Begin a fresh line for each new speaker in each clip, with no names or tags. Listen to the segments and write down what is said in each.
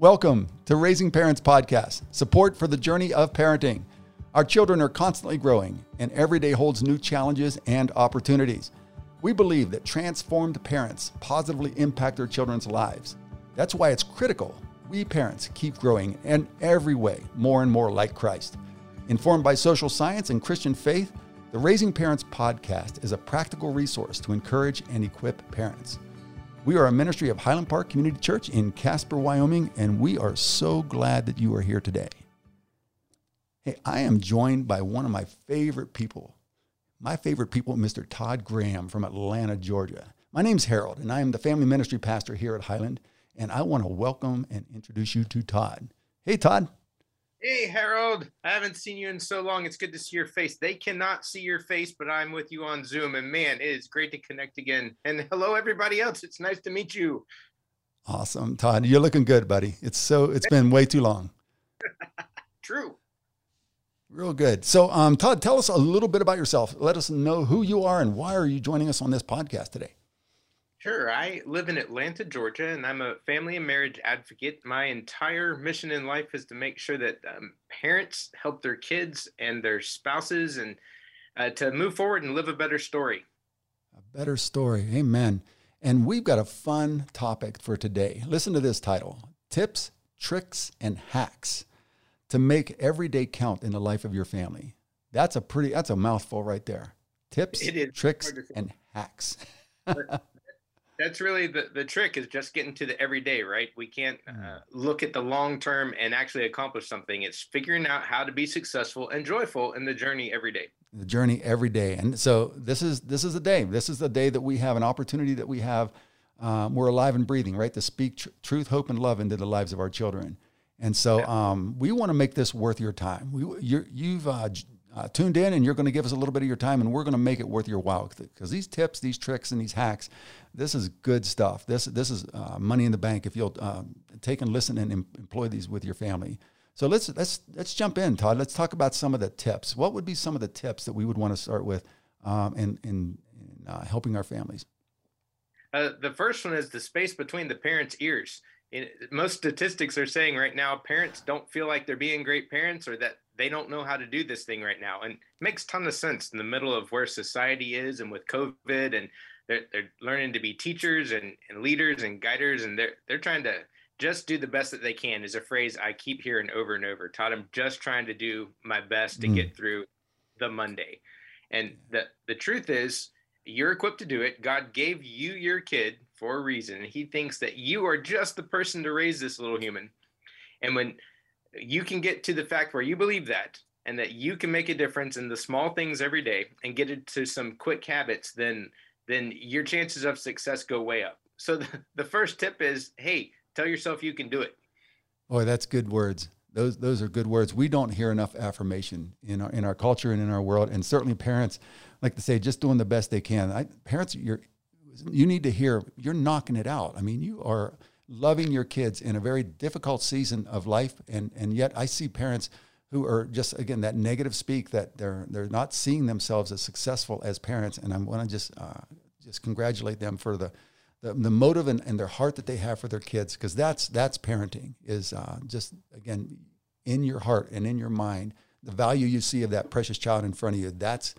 Welcome to Raising Parents Podcast, support for the journey of parenting. Our children are constantly growing, and every day holds new challenges and opportunities. We believe that transformed parents positively impact their children's lives. That's why it's critical we parents keep growing in every way more and more like Christ. Informed by social science and Christian faith, the Raising Parents podcast is a practical resource to encourage and equip parents. We are a ministry of Highland Park Community Church in Casper, Wyoming, and we are so glad that you are here today. Hey, I am joined by one of my favorite people, my favorite people, Mr. Todd Graham from Atlanta, Georgia. My name's Harold, and I am the family ministry pastor here at Highland, and I want to welcome and introduce you to Todd. Hey, Todd.
Hey, Harold. I haven't seen you in so long. It's good to see your face. They cannot see your face, but I'm with you on Zoom. And man, it is great to connect again. And hello, everybody else. It's nice to meet you.
Awesome, Todd. You're looking good, buddy. It's so, it's been way too long.
True.
Real good. So, um, Todd, tell us a little bit about yourself. Let us know who you are and why are you joining us on this podcast today.
Sure. I live in Atlanta, Georgia, and I'm a family and marriage advocate. My entire mission in life is to make sure that um, parents help their kids and their spouses and uh, to move forward and live a better story.
A better story. Amen. And we've got a fun topic for today. Listen to this title Tips, Tricks, and Hacks to make every day count in the life of your family. That's a pretty, that's a mouthful right there. Tips, tricks, and hacks.
That's really the, the trick is just getting to the everyday right? We can't uh, mm. look at the long term and actually accomplish something. It's figuring out how to be successful and joyful in the journey every day.
The journey every day. And so this is this is the day. This is the day that we have an opportunity that we have um, we're alive and breathing right? To speak tr- truth hope and love into the lives of our children. And so um, we want to make this worth your time. We you have uh, uh, tuned in and you're going to give us a little bit of your time and we're going to make it worth your while. Because these tips these tricks and these hacks this is good stuff. This this is uh, money in the bank if you'll uh, take and listen and em- employ these with your family. So let's let's let's jump in todd. Let's talk about some of the tips. What would be some of the tips that we would want to start with um, in in, in uh, helping our families?
Uh, the first one is the space between the parents ears. Most statistics are saying right now parents don't feel like they're being great parents or that they don't know how to do this thing right now. And it makes ton of sense in the middle of where society is and with covid and they're, they're learning to be teachers and, and leaders and guiders and they're they're trying to just do the best that they can is a phrase i keep hearing over and over todd i'm just trying to do my best to mm. get through the monday. And the the truth is you're equipped to do it. God gave you your kid for a reason. He thinks that you are just the person to raise this little human. And when you can get to the fact where you believe that and that you can make a difference in the small things every day and get into some quick habits, then then your chances of success go way up. So the, the first tip is, hey, tell yourself you can do it.
Boy, that's good words. Those those are good words. We don't hear enough affirmation in our in our culture and in our world, and certainly parents like to say just doing the best they can. I, parents, you're you need to hear you're knocking it out. I mean, you are loving your kids in a very difficult season of life, and and yet I see parents who are just again that negative speak that they're they're not seeing themselves as successful as parents, and I want to just uh, just congratulate them for the the, the motive and, and their heart that they have for their kids because that's that's parenting is uh, just again in your heart and in your mind the value you see of that precious child in front of you that's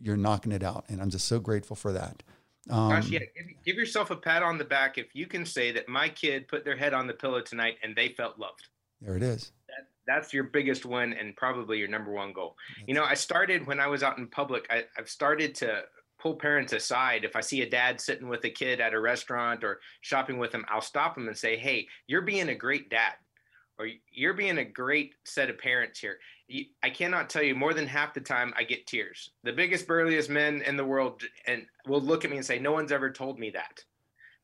you're knocking it out and i'm just so grateful for that
um, Gosh, yeah. Give, give, yourself a pat on the back if you can say that my kid put their head on the pillow tonight and they felt loved.
There it is.
That, that's your biggest win and probably your number one goal. That's you know, I started when I was out in public. I, I've started to pull parents aside. If I see a dad sitting with a kid at a restaurant or shopping with them, I'll stop them and say, "Hey, you're being a great dad." Or you're being a great set of parents here. I cannot tell you more than half the time I get tears. The biggest, burliest men in the world and will look at me and say, "No one's ever told me that."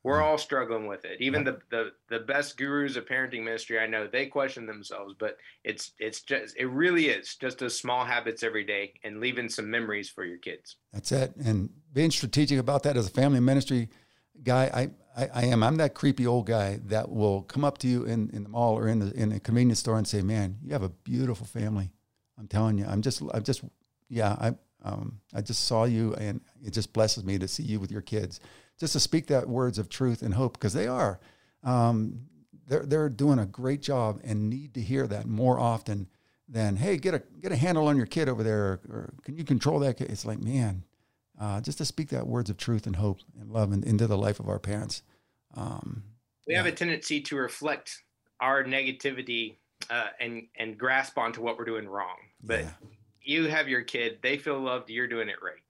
We're all struggling with it. Even the, the the best gurus of parenting ministry I know, they question themselves. But it's it's just it really is just those small habits every day and leaving some memories for your kids.
That's it. And being strategic about that as a family ministry guy, I I, I, am. I'm that creepy old guy that will come up to you in, in the mall or in the in a convenience store and say, "Man, you have a beautiful family." I'm telling you, I'm just, I'm just, yeah, I, um, I just saw you, and it just blesses me to see you with your kids. Just to speak that words of truth and hope, because they are. Um, they're they're doing a great job and need to hear that more often than hey get a get a handle on your kid over there or, can you control that kid? It's like man, uh, just to speak that words of truth and hope and love in, into the life of our parents. Um,
we yeah. have a tendency to reflect our negativity uh, and and grasp onto what we're doing wrong, but. Yeah. You have your kid; they feel loved. You're doing it right.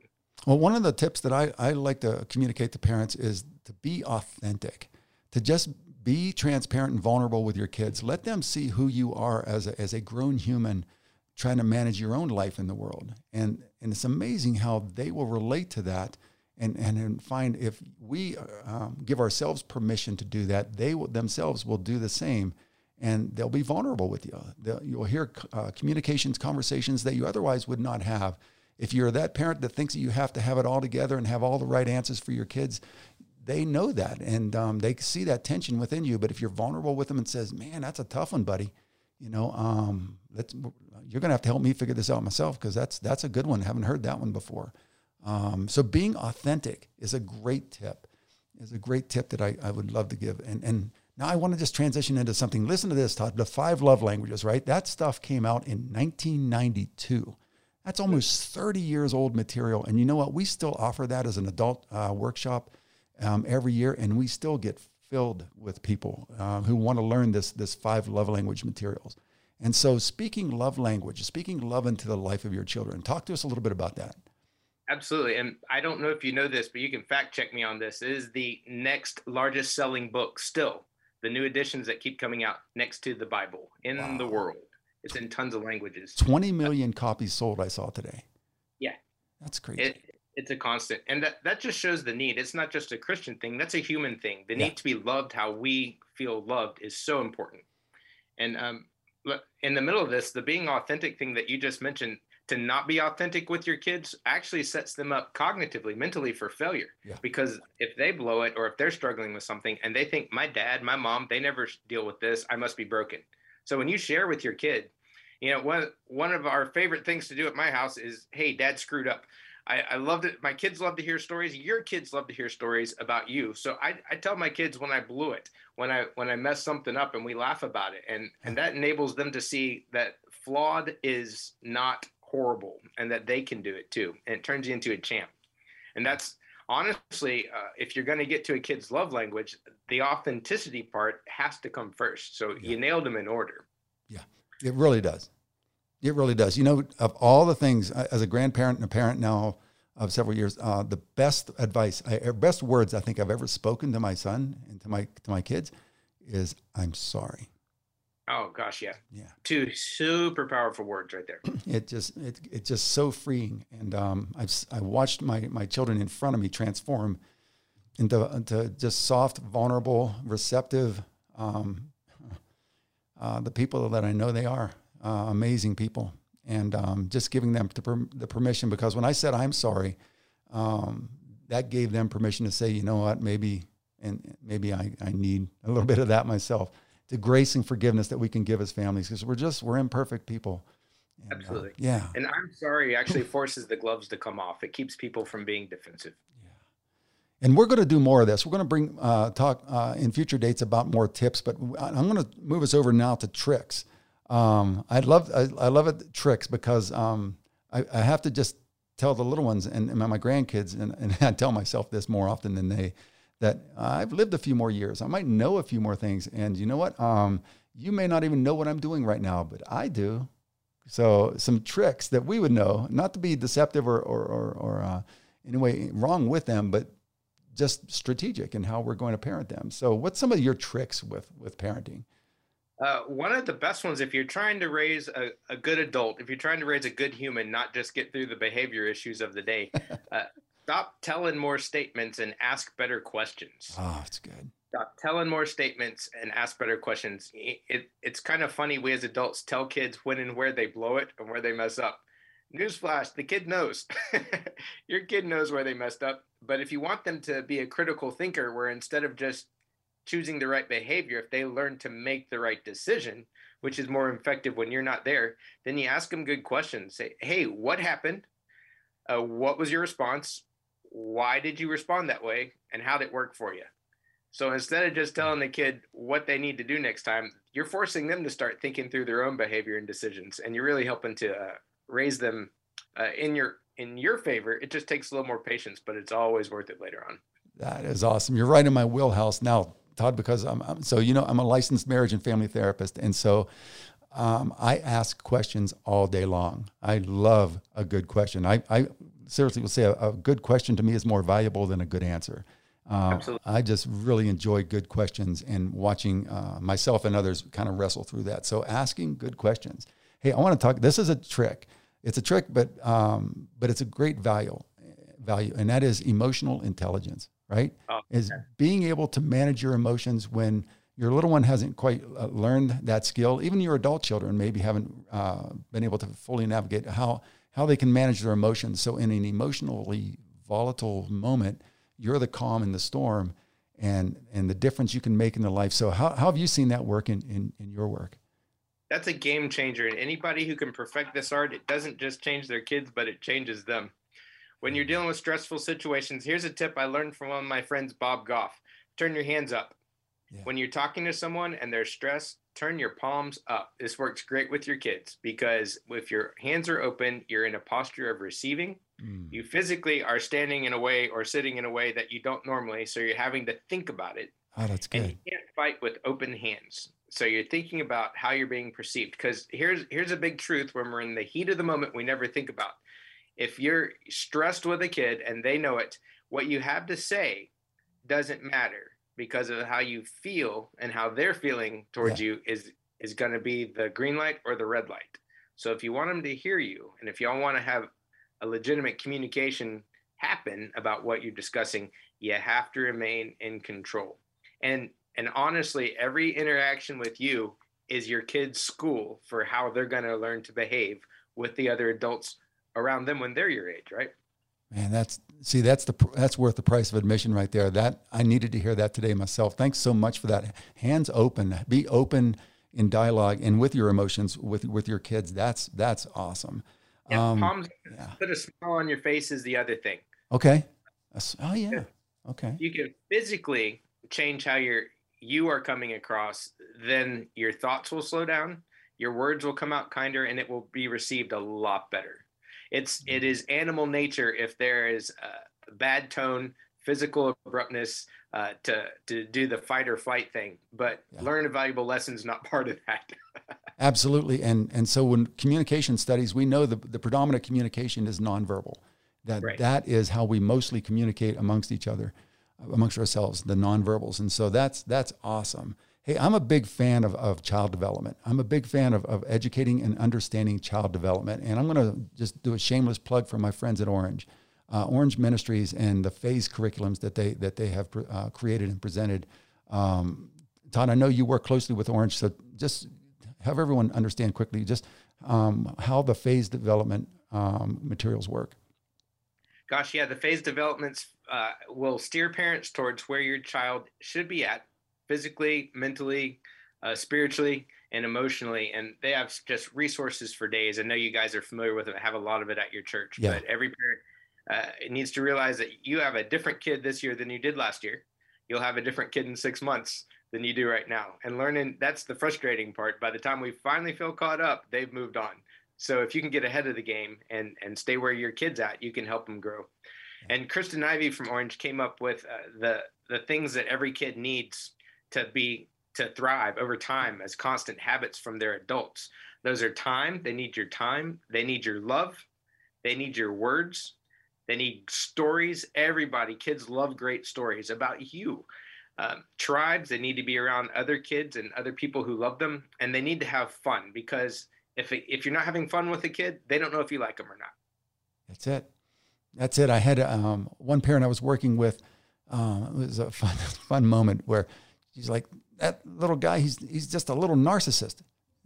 Well, one of the tips that I, I like to communicate to parents is to be authentic, to just be transparent and vulnerable with your kids. Let them see who you are as a, as a grown human trying to manage your own life in the world. And, and it's amazing how they will relate to that and, and, and find if we um, give ourselves permission to do that, they will, themselves will do the same and they'll be vulnerable with you. They'll, you'll hear uh, communications, conversations that you otherwise would not have if you're that parent that thinks that you have to have it all together and have all the right answers for your kids, they know that and um, they see that tension within you. But if you're vulnerable with them and says, "Man, that's a tough one, buddy," you know, um, let's you're gonna have to help me figure this out myself because that's that's a good one. I haven't heard that one before. Um, so being authentic is a great tip. Is a great tip that I, I would love to give. And and now I want to just transition into something. Listen to this, Todd. The five love languages, right? That stuff came out in 1992. That's almost 30 years old material. And you know what? We still offer that as an adult uh, workshop um, every year, and we still get filled with people uh, who want to learn this, this five love language materials. And so, speaking love language, speaking love into the life of your children, talk to us a little bit about that.
Absolutely. And I don't know if you know this, but you can fact check me on this. It is the next largest selling book still, the new editions that keep coming out next to the Bible in wow. the world. It's in tons of languages.
20 million copies sold, I saw today.
Yeah.
That's crazy.
It, it's a constant. And that, that just shows the need. It's not just a Christian thing, that's a human thing. The yeah. need to be loved how we feel loved is so important. And um, in the middle of this, the being authentic thing that you just mentioned, to not be authentic with your kids actually sets them up cognitively, mentally for failure. Yeah. Because if they blow it or if they're struggling with something and they think, my dad, my mom, they never deal with this, I must be broken. So when you share with your kid, you know, one one of our favorite things to do at my house is, hey, dad screwed up. I, I loved it. My kids love to hear stories. Your kids love to hear stories about you. So I, I tell my kids when I blew it, when I when I mess something up, and we laugh about it, and and that enables them to see that flawed is not horrible, and that they can do it too, and it turns you into a champ. And that's honestly, uh, if you're going to get to a kid's love language, the authenticity part has to come first. So yeah. you nailed them in order.
Yeah, it really does. It really does. You know, of all the things, as a grandparent and a parent now of several years, uh, the best advice, I, er, best words I think I've ever spoken to my son and to my to my kids is, "I'm sorry."
Oh gosh, yeah,
yeah.
Two super powerful words right there.
It just it it's just so freeing, and um, I've I watched my my children in front of me transform into into just soft, vulnerable, receptive, um, uh, the people that I know they are, uh, amazing people, and um, just giving them the, per- the, permission because when I said I'm sorry, um, that gave them permission to say, you know what, maybe and maybe I, I need a little bit of that myself the grace and forgiveness that we can give as families because we're just we're imperfect people.
And, uh, Absolutely.
Uh, yeah.
And I'm sorry actually forces the gloves to come off. It keeps people from being defensive.
Yeah. And we're going to do more of this. We're going to bring uh, talk uh, in future dates about more tips, but I'm going to move us over now to tricks. Um, I love I, I, love it tricks because um, I, I, have to just tell the little ones and, and my grandkids, and, and I tell myself this more often than they that I've lived a few more years. I might know a few more things. And you know what? Um, you may not even know what I'm doing right now, but I do. So some tricks that we would know, not to be deceptive or or or, or uh, in any way wrong with them, but just strategic in how we're going to parent them. So, what's some of your tricks with with parenting?
Uh, one of the best ones, if you're trying to raise a, a good adult, if you're trying to raise a good human, not just get through the behavior issues of the day, uh, stop telling more statements and ask better questions.
Oh, it's good.
Stop telling more statements and ask better questions. It, it, it's kind of funny. We as adults tell kids when and where they blow it and where they mess up. Newsflash: the kid knows. Your kid knows where they messed up. But if you want them to be a critical thinker, where instead of just choosing the right behavior, if they learn to make the right decision, which is more effective when you're not there, then you ask them good questions. Say, "Hey, what happened? Uh, what was your response? why did you respond that way and how did it work for you So instead of just telling the kid what they need to do next time, you're forcing them to start thinking through their own behavior and decisions, and you're really helping to uh, raise them uh, in your in your favor. It just takes a little more patience, but it's always worth it later on.
That is awesome. You're right in my wheelhouse now, Todd, because I'm, I'm so you know I'm a licensed marriage and family therapist, and so um, I ask questions all day long. I love a good question. I, I seriously will say a, a, good question to me is more valuable than a good answer. Um, I just really enjoy good questions and watching uh, myself and others kind of wrestle through that. So asking good questions. Hey, I want to talk. This is a trick. It's a trick, but um, but it's a great value value, and that is emotional intelligence. Right? Oh, okay. Is being able to manage your emotions when your little one hasn't quite uh, learned that skill. Even your adult children maybe haven't uh, been able to fully navigate how how they can manage their emotions. So in an emotionally volatile moment you're the calm in the storm and and the difference you can make in the life. So how, how have you seen that work in, in, in your work?
That's a game changer. And anybody who can perfect this art, it doesn't just change their kids, but it changes them. When you're dealing with stressful situations, here's a tip I learned from one of my friends, Bob Goff. Turn your hands up. Yeah. When you're talking to someone and they're stressed, turn your palms up. This works great with your kids because if your hands are open, you're in a posture of receiving Mm. You physically are standing in a way or sitting in a way that you don't normally, so you're having to think about it.
Oh, that's good.
And you can't fight with open hands. So you're thinking about how you're being perceived. Because here's here's a big truth when we're in the heat of the moment, we never think about. If you're stressed with a kid and they know it, what you have to say doesn't matter because of how you feel and how they're feeling towards yeah. you is is going to be the green light or the red light. So if you want them to hear you and if y'all want to have a legitimate communication happen about what you're discussing, you have to remain in control. And and honestly, every interaction with you is your kid's school for how they're going to learn to behave with the other adults around them when they're your age, right?
Man, that's see, that's the that's worth the price of admission right there. That I needed to hear that today myself. Thanks so much for that. Hands open, be open in dialogue and with your emotions with with your kids. That's that's awesome.
Yeah, um, palms. Yeah. Put a smile on your face is the other thing.
Okay. Oh yeah. Okay.
You can physically change how you're you are coming across. Then your thoughts will slow down. Your words will come out kinder, and it will be received a lot better. It's it is animal nature if there is a bad tone, physical abruptness uh, to to do the fight or flight thing. But yeah. learn a valuable lesson is not part of that.
Absolutely. And, and so when communication studies, we know the, the predominant communication is nonverbal. That right. that is how we mostly communicate amongst each other, amongst ourselves, the nonverbals. And so that's that's awesome. Hey, I'm a big fan of, of child development. I'm a big fan of, of educating and understanding child development. And I'm going to just do a shameless plug for my friends at Orange. Uh, Orange Ministries and the phase curriculums that they that they have uh, created and presented. Um, Todd, I know you work closely with Orange, so just have everyone understand quickly just um, how the phase development um, materials work.
Gosh, yeah, the phase developments uh, will steer parents towards where your child should be at physically, mentally, uh, spiritually, and emotionally. And they have just resources for days. I know you guys are familiar with it, have a lot of it at your church, yeah. but every parent uh, needs to realize that you have a different kid this year than you did last year. You'll have a different kid in six months than you do right now. And learning that's the frustrating part. By the time we finally feel caught up, they've moved on. So if you can get ahead of the game and and stay where your kids at, you can help them grow. And Kristen Ivy from Orange came up with uh, the the things that every kid needs to be to thrive over time as constant habits from their adults. Those are time. They need your time. They need your love. They need your words. They need stories. Everybody, kids love great stories about you um, tribes. They need to be around other kids and other people who love them, and they need to have fun because if if you're not having fun with a kid, they don't know if you like them or not.
That's it. That's it. I had um, one parent I was working with. Um, it was a fun fun moment where she's like, "That little guy, he's he's just a little narcissist,"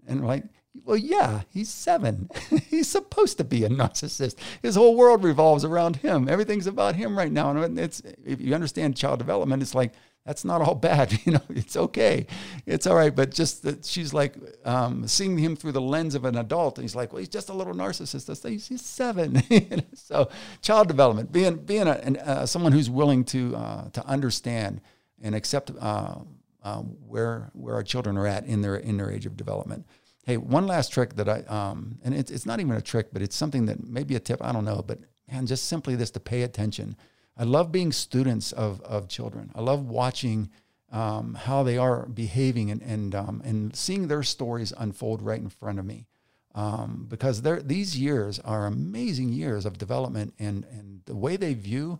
and like, well, yeah, he's seven. he's supposed to be a narcissist. His whole world revolves around him. Everything's about him right now. And it's if you understand child development, it's like that's not all bad. You know, it's okay. It's all right. But just that she's like um, seeing him through the lens of an adult. And he's like, well, he's just a little narcissist. That's, he's, he's seven. so child development, being, being a, an, uh, someone who's willing to, uh, to understand and accept uh, uh, where where our children are at in their in their age of development. Hey, one last trick that I um, and it's it's not even a trick, but it's something that maybe a tip. I don't know, but man, just simply this to pay attention. I love being students of of children. I love watching. Um, how they are behaving and and um, and seeing their stories unfold right in front of me, um, because these years are amazing years of development and and the way they view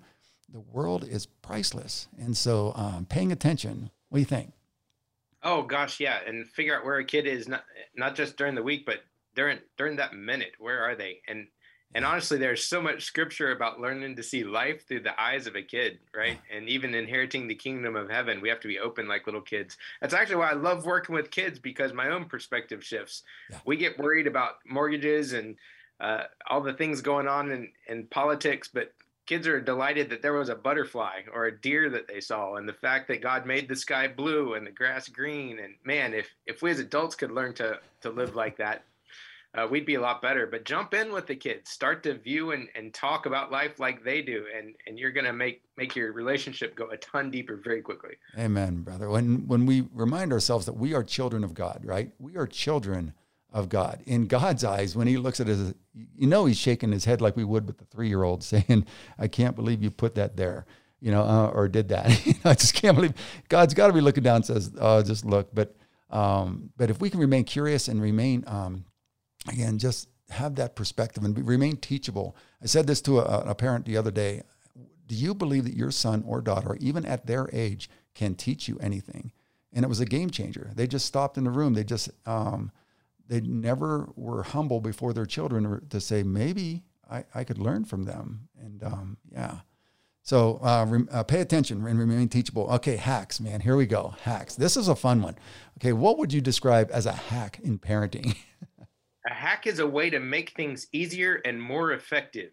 the world is priceless. And so, um, paying attention. What do you think?
Oh gosh, yeah, and figure out where a kid is not not just during the week, but during during that minute. Where are they? And and honestly, there's so much scripture about learning to see life through the eyes of a kid, right? And even inheriting the kingdom of heaven, we have to be open like little kids. That's actually why I love working with kids because my own perspective shifts. Yeah. We get worried about mortgages and uh, all the things going on in, in politics, but kids are delighted that there was a butterfly or a deer that they saw and the fact that god made the sky blue and the grass green and man if if we as adults could learn to to live like that uh, we'd be a lot better. But jump in with the kids. Start to view and, and talk about life like they do and and you're going to make make your relationship go a ton deeper very quickly.
Amen brother. When when we remind ourselves that we are children of god right? We are children of God. In God's eyes, when he looks at us, you know, he's shaking his head like we would with the three year old saying, I can't believe you put that there, you know, uh, or did that. I just can't believe God's got to be looking down and says, oh, just look. But, um, but if we can remain curious and remain, um, again, just have that perspective and be, remain teachable. I said this to a, a parent the other day. Do you believe that your son or daughter, even at their age, can teach you anything? And it was a game changer. They just stopped in the room. They just, um, they never were humble before their children to say, maybe I, I could learn from them. And um, yeah. So uh, re- uh, pay attention and remain teachable. Okay, hacks, man. Here we go. Hacks. This is a fun one. Okay, what would you describe as a hack in parenting?
a hack is a way to make things easier and more effective.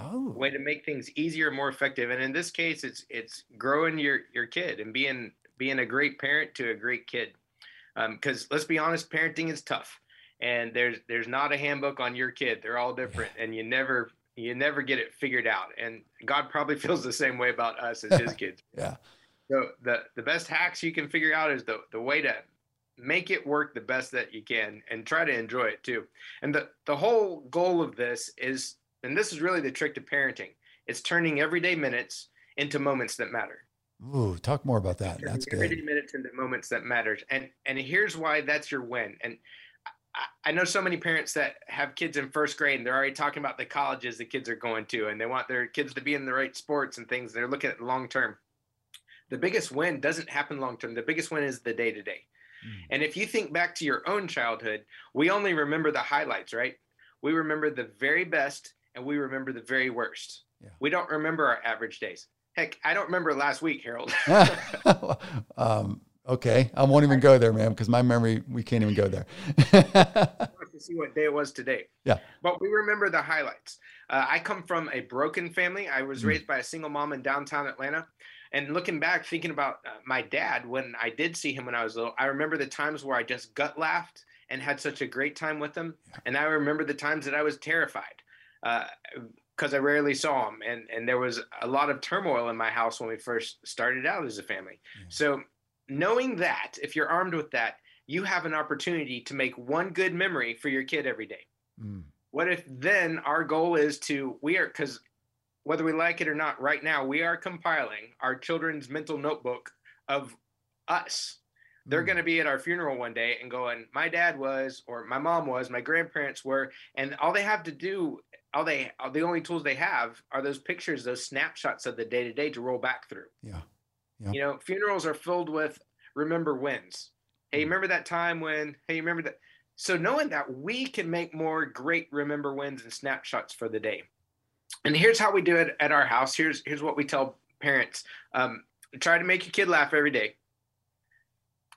Oh. way to make things easier and more effective. And in this case, it's it's growing your your kid and being being a great parent to a great kid. Because um, let's be honest, parenting is tough and there's there's not a handbook on your kid. They're all different and you never you never get it figured out. And god probably feels the same way about us as his kids.
Yeah.
So the the best hacks you can figure out is the the way to make it work the best that you can and try to enjoy it too. And the the whole goal of this is and this is really the trick to parenting it's turning everyday minutes into moments that matter.
Ooh, talk more about that. That's
good. Everyday minutes into moments that matters, and and here's why that's your win. And I know so many parents that have kids in first grade and they're already talking about the colleges the kids are going to and they want their kids to be in the right sports and things. They're looking at long term. The biggest win doesn't happen long term. The biggest win is the day to day. And if you think back to your own childhood, we only remember the highlights, right? We remember the very best and we remember the very worst. Yeah. We don't remember our average days. Heck, I don't remember last week, Harold.
um, Okay, I won't even go there, man, because my memory we can't even go there.
to see what day it was today.
Yeah,
but we remember the highlights. Uh, I come from a broken family. I was mm. raised by a single mom in downtown Atlanta, and looking back, thinking about uh, my dad when I did see him when I was little, I remember the times where I just gut laughed and had such a great time with him, yeah. and I remember the times that I was terrified. because uh, I rarely saw him, and and there was a lot of turmoil in my house when we first started out as a family. Yeah. So knowing that, if you're armed with that, you have an opportunity to make one good memory for your kid every day. Mm. What if then our goal is to, we are, because whether we like it or not, right now, we are compiling our children's mental notebook of us. They're mm. going to be at our funeral one day and going, my dad was, or my mom was, my grandparents were, and all they have to do, all they, all the only tools they have are those pictures, those snapshots of the day to day to roll back through.
Yeah.
You know, funerals are filled with remember wins. Hey, mm. remember that time when, hey, remember that? So knowing that we can make more great remember wins and snapshots for the day. And here's how we do it at our house. Here's here's what we tell parents. Um, try to make your kid laugh every day.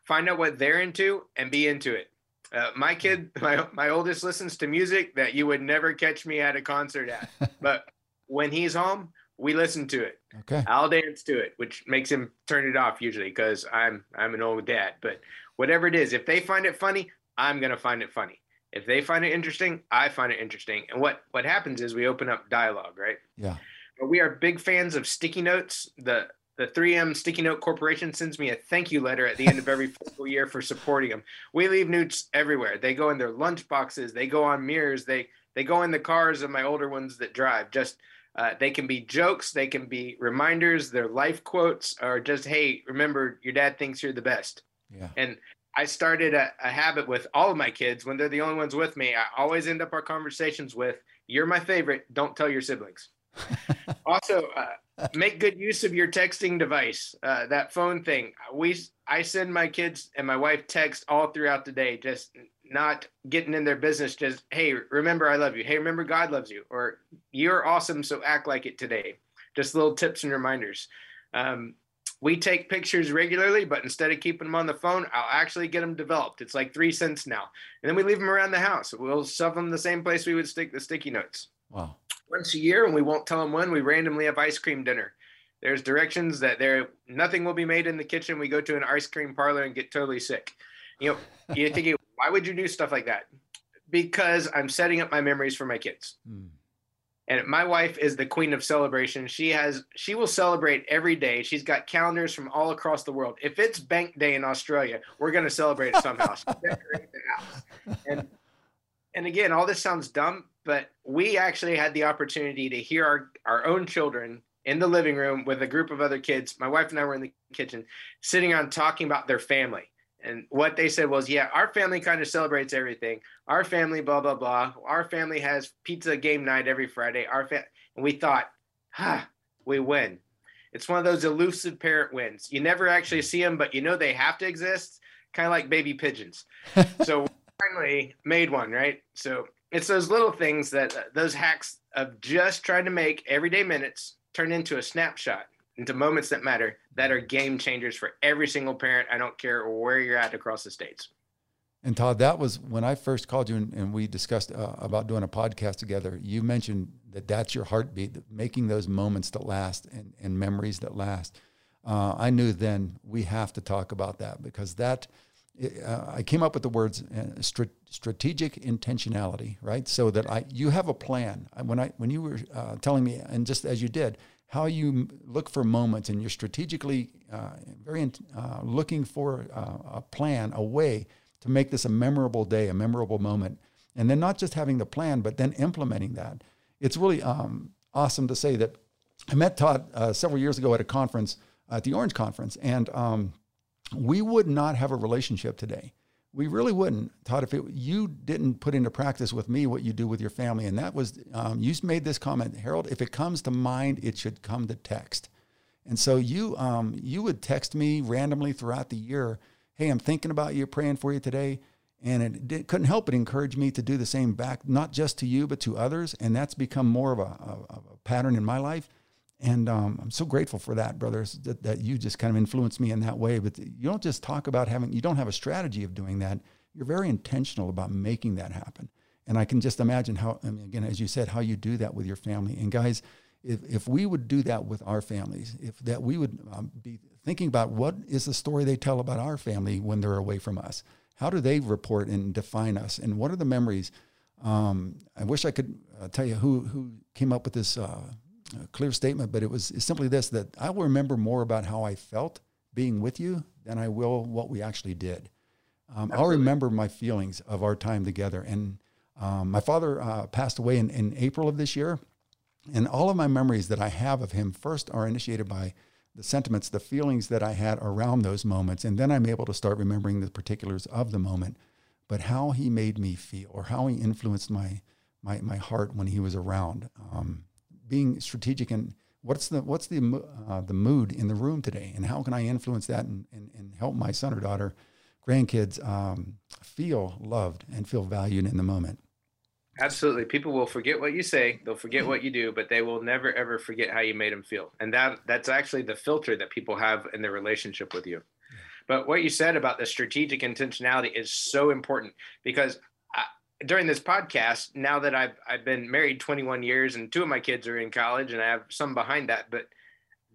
Find out what they're into and be into it. Uh, my kid, my my oldest listens to music that you would never catch me at a concert at. but when he's home, we listen to it.
Okay.
I'll dance to it, which makes him turn it off usually because I'm I'm an old dad. But whatever it is, if they find it funny, I'm gonna find it funny. If they find it interesting, I find it interesting. And what what happens is we open up dialogue, right?
Yeah.
But we are big fans of sticky notes. The the 3M Sticky Note Corporation sends me a thank you letter at the end of every fiscal year for supporting them. We leave newts everywhere. They go in their lunch boxes. They go on mirrors. They they go in the cars of my older ones that drive. Just uh, they can be jokes. They can be reminders. They're life quotes, or just hey, remember your dad thinks you're the best.
Yeah.
And I started a, a habit with all of my kids when they're the only ones with me. I always end up our conversations with "You're my favorite. Don't tell your siblings." also, uh, make good use of your texting device. Uh, that phone thing. We I send my kids and my wife text all throughout the day, just not getting in their business. Just hey, remember I love you. Hey, remember God loves you. Or you're awesome, so act like it today. Just little tips and reminders. Um, we take pictures regularly, but instead of keeping them on the phone, I'll actually get them developed. It's like three cents now. And then we leave them around the house. We'll shove them the same place we would stick the sticky notes.
Wow
once a year, and we won't tell them when. We randomly have ice cream dinner. There's directions that there nothing will be made in the kitchen. We go to an ice cream parlor and get totally sick. You know, you're thinking, why would you do stuff like that? Because I'm setting up my memories for my kids. Mm. And my wife is the queen of celebration. She has she will celebrate every day. She's got calendars from all across the world. If it's bank day in Australia, we're going to celebrate it somehow. Decorate the house. And and again, all this sounds dumb, but we actually had the opportunity to hear our, our own children in the living room with a group of other kids. My wife and I were in the kitchen sitting on talking about their family. And what they said was, yeah, our family kind of celebrates everything. Our family, blah, blah, blah. Our family has pizza game night every Friday. Our fa-. And we thought, huh, we win. It's one of those elusive parent wins. You never actually see them, but you know they have to exist, kind of like baby pigeons. so finally made one, right? So it's those little things that uh, those hacks of just trying to make everyday minutes turn into a snapshot into moments that matter that are game changers for every single parent. I don't care where you're at across the states.
And todd that was when i first called you and, and we discussed uh, about doing a podcast together you mentioned that that's your heartbeat making those moments that last and, and memories that last. Uh, i knew then we have to talk about that because that uh, I came up with the words uh, strategic intentionality, right? So that I you have a plan. When I when you were uh, telling me, and just as you did, how you look for moments, and you're strategically uh, very uh, looking for uh, a plan, a way to make this a memorable day, a memorable moment, and then not just having the plan, but then implementing that. It's really um, awesome to say that I met Todd several years ago at a conference at the Orange Conference, and um, we would not have a relationship today. We really wouldn't, Todd, if it, you didn't put into practice with me what you do with your family. And that was, um, you made this comment, Harold, if it comes to mind, it should come to text. And so you, um, you would text me randomly throughout the year, hey, I'm thinking about you, praying for you today. And it, it couldn't help but encourage me to do the same back, not just to you, but to others. And that's become more of a, a, a pattern in my life. And um, I'm so grateful for that, brothers, that, that you just kind of influenced me in that way. But you don't just talk about having, you don't have a strategy of doing that. You're very intentional about making that happen. And I can just imagine how, I mean, again, as you said, how you do that with your family. And guys, if, if we would do that with our families, if that we would um, be thinking about what is the story they tell about our family when they're away from us, how do they report and define us, and what are the memories? Um, I wish I could uh, tell you who who came up with this uh, a clear statement, but it was simply this that I will remember more about how I felt being with you than I will what we actually did. Um, I'll remember my feelings of our time together. And um, my father uh, passed away in, in April of this year. And all of my memories that I have of him first are initiated by the sentiments, the feelings that I had around those moments. And then I'm able to start remembering the particulars of the moment. But how he made me feel or how he influenced my, my, my heart when he was around. Um, being strategic and what's the what's the uh, the mood in the room today, and how can I influence that and, and, and help my son or daughter, grandkids um, feel loved and feel valued in the moment.
Absolutely. People will forget what you say, they'll forget what you do, but they will never ever forget how you made them feel. And that that's actually the filter that people have in their relationship with you. But what you said about the strategic intentionality is so important because during this podcast, now that I've I've been married 21 years and two of my kids are in college and I have some behind that, but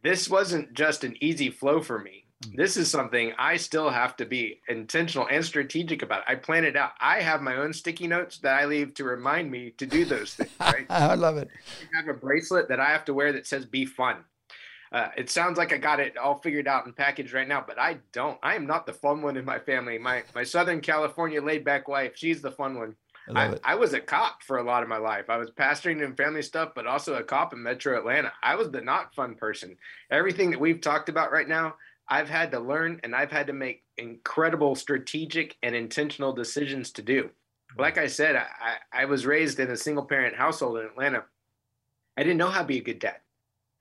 this wasn't just an easy flow for me. Mm. This is something I still have to be intentional and strategic about. I plan it out. I have my own sticky notes that I leave to remind me to do those things. Right?
I love it.
I have a bracelet that I have to wear that says "Be fun." Uh, it sounds like I got it all figured out and packaged right now, but I don't. I am not the fun one in my family. My my Southern California laid back wife, she's the fun one. I, I, I, was a cop for a lot of my life. I was pastoring and family stuff, but also a cop in Metro Atlanta. I was the not fun person. Everything that we've talked about right now, I've had to learn and I've had to make incredible strategic and intentional decisions to do. Mm-hmm. Like I said, I, I was raised in a single parent household in Atlanta. I didn't know how to be a good dad.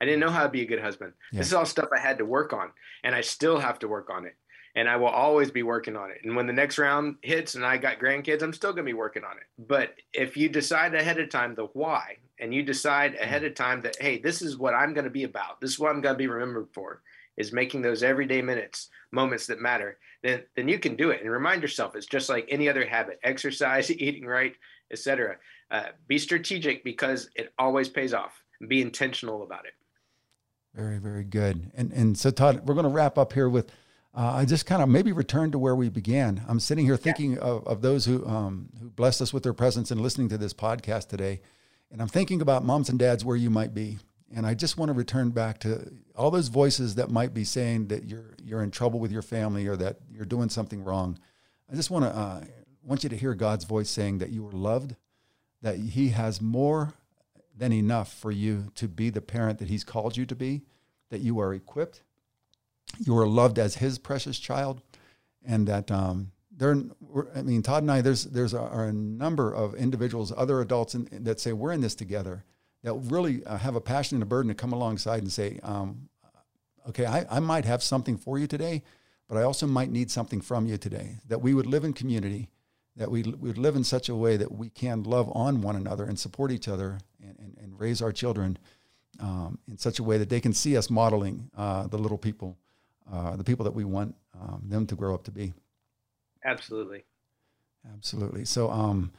I didn't know how to be a good husband. Yeah. This is all stuff I had to work on, and I still have to work on it. And I will always be working on it. And when the next round hits and I got grandkids, I'm still going to be working on it. But if you decide ahead of time the why, and you decide ahead of time that, hey, this is what I'm going to be about, this is what I'm going to be remembered for, is making those everyday minutes, moments that matter, then then you can do it. And remind yourself, it's just like any other habit: exercise, eating right, etc. Uh, be strategic because it always pays off. Be intentional about it.
Very, very good. And and so Todd, we're going to wrap up here with. Uh, I just kind of maybe return to where we began. I'm sitting here thinking yeah. of, of those who um, who blessed us with their presence and listening to this podcast today, and I'm thinking about moms and dads where you might be. And I just want to return back to all those voices that might be saying that you're you're in trouble with your family or that you're doing something wrong. I just want to uh, want you to hear God's voice saying that you are loved, that He has more than enough for you to be the parent that He's called you to be, that you are equipped, you are loved as His precious child, and that um, there. I mean, Todd and I. There's there's a, are a number of individuals, other adults, in, that say we're in this together that really uh, have a passion and a burden to come alongside and say, um, okay, I, I might have something for you today, but I also might need something from you today. That we would live in community, that we, would live in such a way that we can love on one another and support each other and, and, and raise our children um, in such a way that they can see us modeling uh, the little people, uh, the people that we want um, them to grow up to be.
Absolutely.
Absolutely. So, um,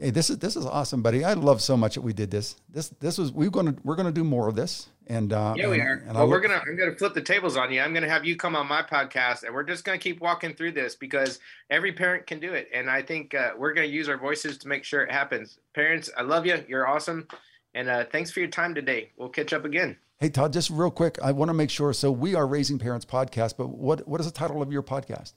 Hey, this is this is awesome, buddy. I love so much that we did this. This this was we're gonna we're gonna do more of this. And uh,
yeah, we are. And well, we're gonna I'm gonna flip the tables on you. I'm gonna have you come on my podcast, and we're just gonna keep walking through this because every parent can do it, and I think uh, we're gonna use our voices to make sure it happens. Parents, I love you. You're awesome, and uh, thanks for your time today. We'll catch up again.
Hey Todd, just real quick, I want to make sure. So we are Raising Parents podcast, but what what is the title of your podcast?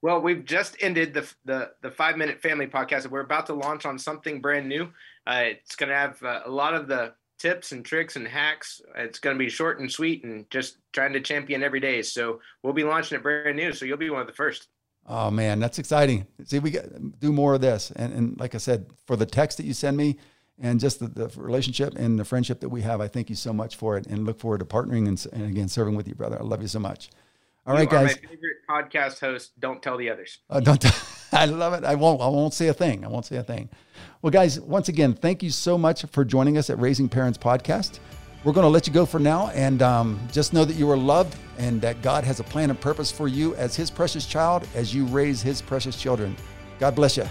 Well, we've just ended the the, the five minute family podcast. We're about to launch on something brand new. Uh, it's going to have uh, a lot of the tips and tricks and hacks. It's going to be short and sweet and just trying to champion every day. So we'll be launching it brand new. So you'll be one of the first.
Oh man, that's exciting. See, we get, do more of this. And, and like I said, for the text that you send me and just the, the relationship and the friendship that we have, I thank you so much for it and look forward to partnering and, and again, serving with you, brother. I love you so much.
All right, guys. My favorite podcast host. Don't tell the others.
Uh, don't. T- I love it. I won't. I won't say a thing. I won't say a thing. Well, guys, once again, thank you so much for joining us at Raising Parents Podcast. We're going to let you go for now, and um, just know that you are loved, and that God has a plan and purpose for you as His precious child as you raise His precious children. God bless you.